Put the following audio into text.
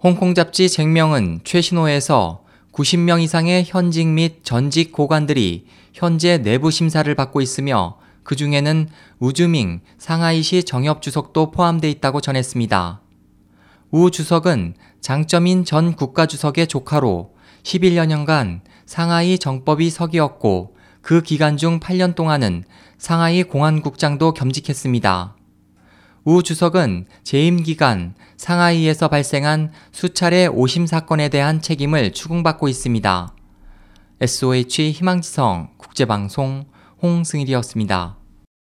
홍콩 잡지 쟁명은 최신호에서 90명 이상의 현직 및 전직 고관들이 현재 내부 심사를 받고 있으며 그 중에는 우주밍 상하이시 정협 주석도 포함돼 있다고 전했습니다. 우 주석은 장점인 전 국가 주석의 조카로 11여년간 상하이 정법위 석이었고 그 기간 중 8년 동안은 상하이 공안국장도 겸직했습니다. 우 주석은 재임 기간 상하이에서 발생한 수차례 오심 사건에 대한 책임을 추궁받고 있습니다. SOH 희망지성 국제방송 홍승일이었습니다.